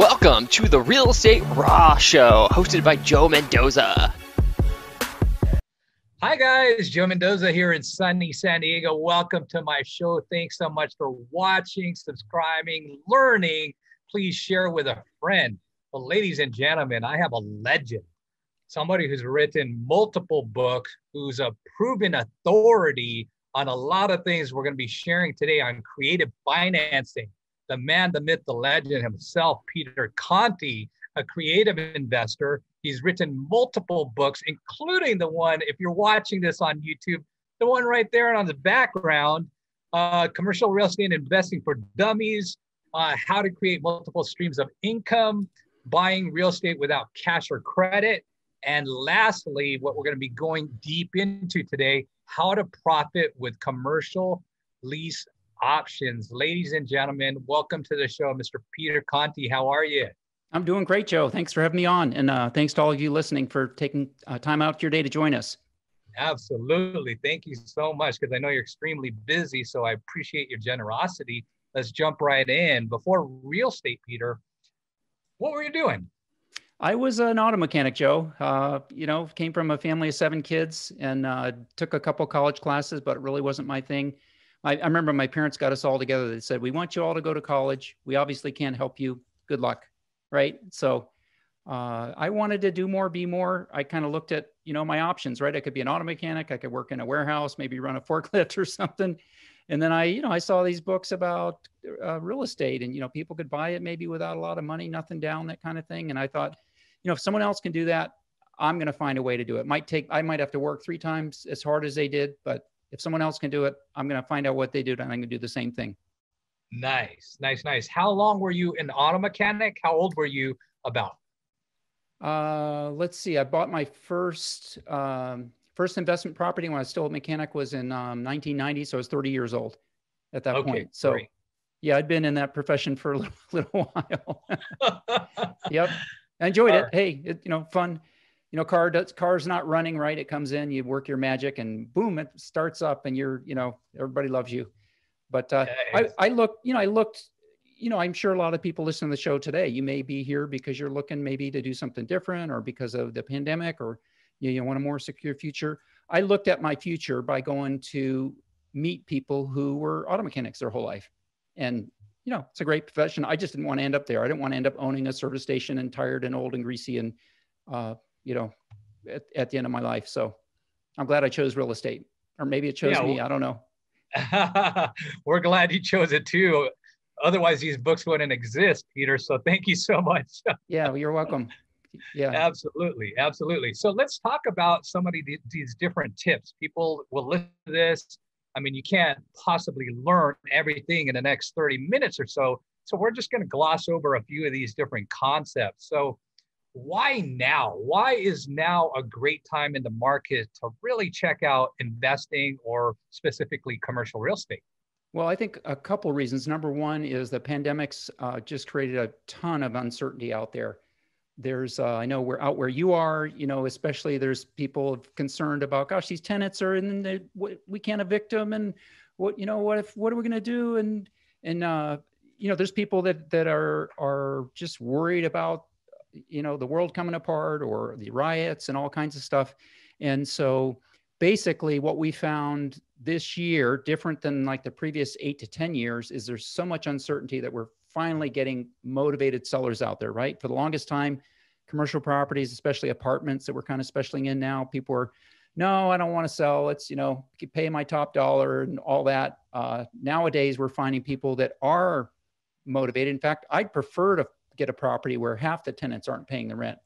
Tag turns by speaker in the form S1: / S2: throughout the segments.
S1: Welcome to the Real Estate Raw Show, hosted by Joe Mendoza.
S2: Hi, guys. Joe Mendoza here in sunny San Diego. Welcome to my show. Thanks so much for watching, subscribing, learning. Please share with a friend. Well, ladies and gentlemen, I have a legend, somebody who's written multiple books, who's a proven authority on a lot of things we're going to be sharing today on creative financing the man, the myth, the legend himself, Peter Conti, a creative investor. He's written multiple books, including the one, if you're watching this on YouTube, the one right there on the background, uh, Commercial Real Estate Investing for Dummies, uh, How to Create Multiple Streams of Income, Buying Real Estate Without Cash or Credit. And lastly, what we're going to be going deep into today, how to profit with commercial lease options. Ladies and gentlemen, welcome to the show, Mr. Peter Conti. How are you?
S3: I'm doing great, Joe. Thanks for having me on. And uh, thanks to all of you listening for taking uh, time out of your day to join us.
S2: Absolutely. Thank you so much because I know you're extremely busy. So I appreciate your generosity. Let's jump right in. Before real estate, Peter, what were you doing?
S3: I was an auto mechanic, Joe. Uh, you know, came from a family of seven kids and uh, took a couple college classes, but it really wasn't my thing. I, I remember my parents got us all together. They said, "We want you all to go to college. We obviously can't help you. Good luck." Right. So uh, I wanted to do more, be more. I kind of looked at you know my options. Right. I could be an auto mechanic. I could work in a warehouse, maybe run a forklift or something. And then I, you know, I saw these books about uh, real estate, and you know, people could buy it maybe without a lot of money, nothing down, that kind of thing. And I thought, you know, if someone else can do that, I'm going to find a way to do it. Might take, I might have to work three times as hard as they did, but if someone else can do it, I'm going to find out what they do and I'm going to do the same thing.
S2: Nice, nice, nice. How long were you an auto mechanic? How old were you about?
S3: Uh, let's see. I bought my first um, first investment property when I was still a mechanic was in um, 1990, so I was 30 years old at that okay, point. So, great. yeah, I'd been in that profession for a little, little while. yep, I enjoyed it. Hey, it, you know, fun you know, car does car's not running right. It comes in, you work your magic, and boom, it starts up, and you're, you know, everybody loves you. But uh, I, I look, you know, I looked, you know, I'm sure a lot of people listening to the show today. You may be here because you're looking maybe to do something different, or because of the pandemic, or you, know, you want a more secure future. I looked at my future by going to meet people who were auto mechanics their whole life, and you know, it's a great profession. I just didn't want to end up there. I didn't want to end up owning a service station and tired and old and greasy and uh, you know, at, at the end of my life. So I'm glad I chose real estate, or maybe it chose yeah, me. I don't know.
S2: We're glad you chose it too. Otherwise, these books wouldn't exist, Peter. So thank you so much.
S3: yeah, well, you're welcome. Yeah,
S2: absolutely, absolutely. So let's talk about some of the, these different tips. People will listen to this. I mean, you can't possibly learn everything in the next 30 minutes or so. So we're just going to gloss over a few of these different concepts. So why now? Why is now a great time in the market to really check out investing or specifically commercial real estate?
S3: Well, I think a couple reasons. Number one is the pandemic's uh, just created a ton of uncertainty out there. There's, uh, I know we're out where you are, you know, especially there's people concerned about, gosh, these tenants are in, the, we can't evict them, and what, you know, what if, what are we going to do? And and uh, you know, there's people that that are are just worried about you know the world coming apart or the riots and all kinds of stuff. And so basically what we found this year different than like the previous eight to ten years is there's so much uncertainty that we're finally getting motivated sellers out there right? For the longest time commercial properties especially apartments that we're kind of specialing in now people are no i don't want to sell. It's you know pay my top dollar and all that. Uh, nowadays we're finding people that are motivated. In fact i'd prefer to get a property where half the tenants aren't paying the rent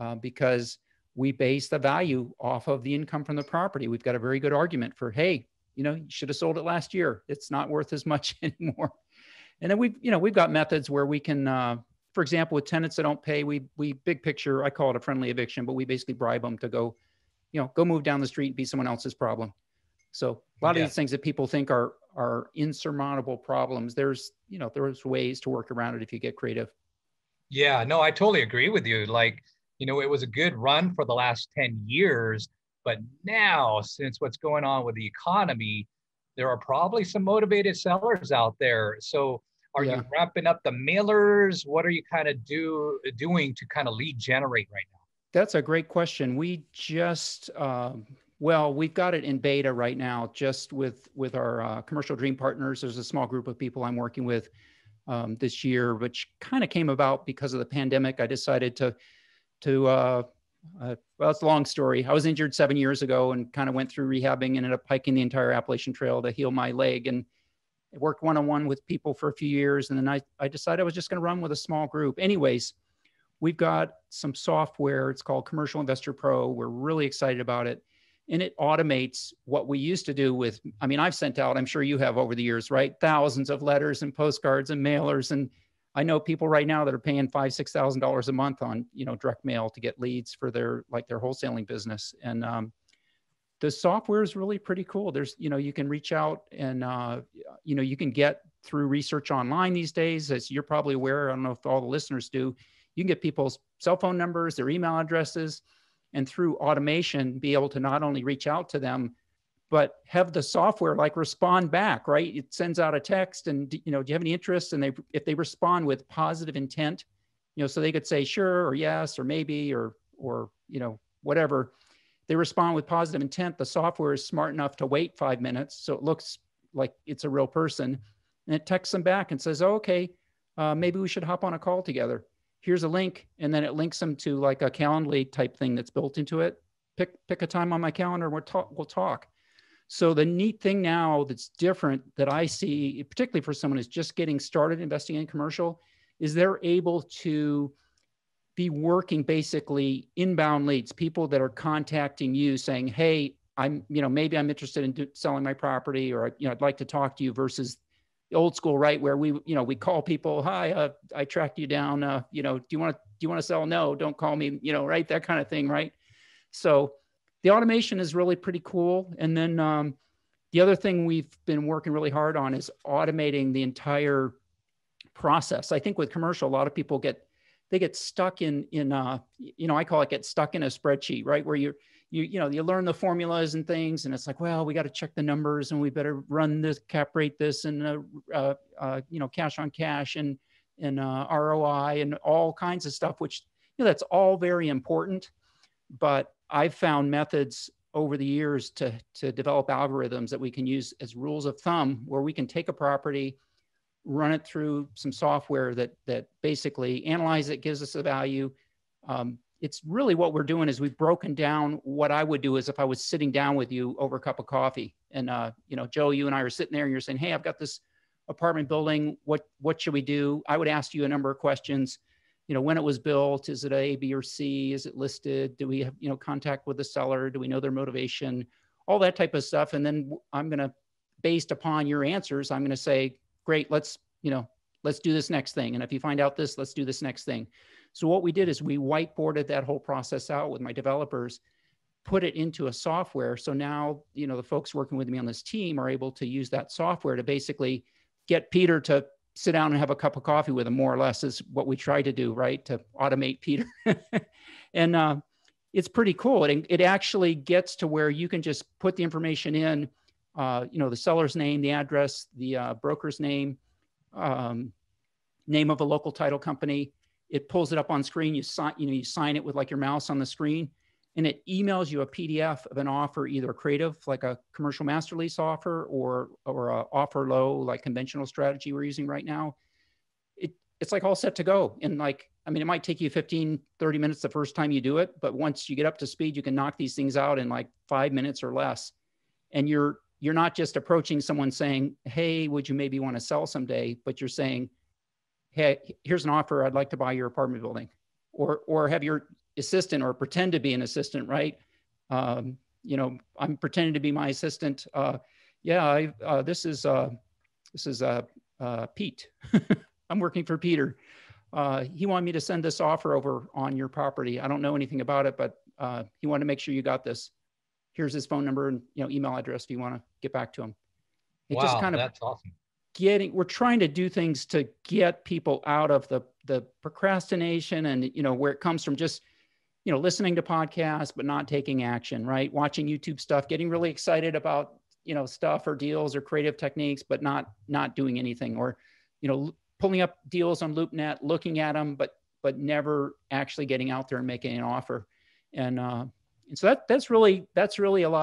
S3: uh, because we base the value off of the income from the property. We've got a very good argument for, hey, you know, you should have sold it last year. It's not worth as much anymore. And then we've, you know, we've got methods where we can, uh, for example, with tenants that don't pay, we we big picture. I call it a friendly eviction, but we basically bribe them to go, you know, go move down the street and be someone else's problem. So a lot yeah. of these things that people think are are insurmountable problems, there's you know there's ways to work around it if you get creative.
S2: Yeah, no, I totally agree with you. Like, you know, it was a good run for the last 10 years, but now, since what's going on with the economy, there are probably some motivated sellers out there. So Are
S3: Yeah.
S2: you wrapping up the mailers? What are you kind of do doing to kind of lead generate right now?
S3: That's a great question. We just, um, well, we've got it in beta right now, just with with our uh, commercial dream partners. There's a small group of people I'm working with um, this year, which kind of came about because of the pandemic. I decided to to uh, uh, well, it's a long story. I was injured seven years ago and kind of went through rehabbing. And ended up hiking the entire Appalachian Trail to heal my leg, and worked one on one with people for a few years. And then I I decided I was just going to run with a small group. Anyways we've got some software. It's called Commercial Investor Pro. We're really excited about it. And it automates what we used to do with, I mean, I've sent out, I'm sure you have over the years, right? Thousands of letters and postcards and mailers. And I know people right now that are paying five, six thousand dollars a month on, you know, direct mail to get leads for their like their wholesaling business. And um, the software is really pretty cool. There's, you know, you can reach out and uh, you know, you can get through research online these days, as you're probably aware. I don't know if all the listeners do you can get people's cell phone numbers, their email addresses, and through automation, be able to not only reach out to them, but have the software like respond back, right? It sends out a text and, you know, do you have any interest? And they, if they respond with positive intent, you know, so they could say sure or yes or maybe or, or, you know, whatever. They respond with positive intent. The software is smart enough to wait five minutes. So it looks like it's a real person. And it texts them back and says, oh, okay, uh, maybe we should hop on a call together here's a link and then it links them to like a calendly type thing that's built into it. Pick pick a time on my calendar we'll talk we'll talk. So the neat thing now that's different that i see particularly for someone who's just getting started investing in commercial is they're able to be working basically inbound leads people that are contacting you saying hey i'm you know maybe i'm interested in do, selling my property or you know i'd like to talk to you versus old school, right? Where we, you know, we call people, hi, uh, I tracked you down. Uh, you know, do you want to, do you want to sell? No, don't call me, you know, right? That kind of thing, right? So the automation is really pretty cool. And then um, the other thing we've been working really hard on is automating the entire process. I think with commercial, a lot of people get, they get stuck in, in, uh, you know, I call it get stuck in a spreadsheet, right? Where you're, you you know you learn the formulas and things and it's like well we got to check the numbers and we better run this cap rate this and uh, uh, uh, you know cash on cash and and uh, ROI and all kinds of stuff which you know that's all very important but I've found methods over the years to to develop algorithms that we can use as rules of thumb where we can take a property run it through some software that that basically analyze it gives us a value. Um, it's really what we're doing is we've broken down what I would do is if I was sitting down with you over a cup of coffee and uh, you know Joe you and I are sitting there and you're saying hey I've got this apartment building. What what should we do? I would ask you a number of questions. You know when it was built is it a B or C? Is it listed? Do we have you know contact with the seller? Do we know their motivation? All that type of stuff. And then I'm going to based upon your answers I'm going to say great let's you know let's do this next thing and if you find out this let's do this next thing so what we did is we whiteboarded that whole process out with my developers, put it into a software. So now, you know, the folks working with me on this team are able to use that software to basically get Peter to sit down and have a cup of coffee with him, more or less, is what we try to do, right? To automate Peter. and uh, it's pretty cool. It, it actually gets to where you can just put the information in, uh, you know, the seller's name, the address, the uh, broker's name, um, name of a local title company, it pulls it up on screen. You sign, you know, you sign it with like your mouse on the screen, and it emails you a PDF of an offer, either creative, like a commercial master lease offer, or or a offer low, like conventional strategy we're using right now. It it's like all set to go. And like, I mean, it might take you 15, 30 minutes the first time you do it, but once you get up to speed, you can knock these things out in like five minutes or less. And you're you're not just approaching someone saying, "Hey, would you maybe want to sell someday?" But you're saying, hey, here's an offer. I'd like to buy your apartment building, or or have your assistant or pretend to be an assistant, right? Um, you know, I'm pretending to be my assistant. Uh, yeah, I, uh, this is uh, this is uh, uh, Pete. I'm working for Peter. Uh, he wanted me to send this offer over on your property. I don't know anything about it, but uh, he wanted to make sure you got this. Here's his phone number and you know email address if you want to get back to them.
S2: It wow, just kind of that's awesome
S3: getting we're trying to do things to get people out of the the procrastination and you know where it comes from just you know listening to podcasts but not taking action right watching youtube stuff getting really excited about you know stuff or deals or creative techniques but not not doing anything or you know pulling up deals on LoopNet, looking at them, but but never actually getting out there and making an offer. And uh, and so that that's really that's really a lot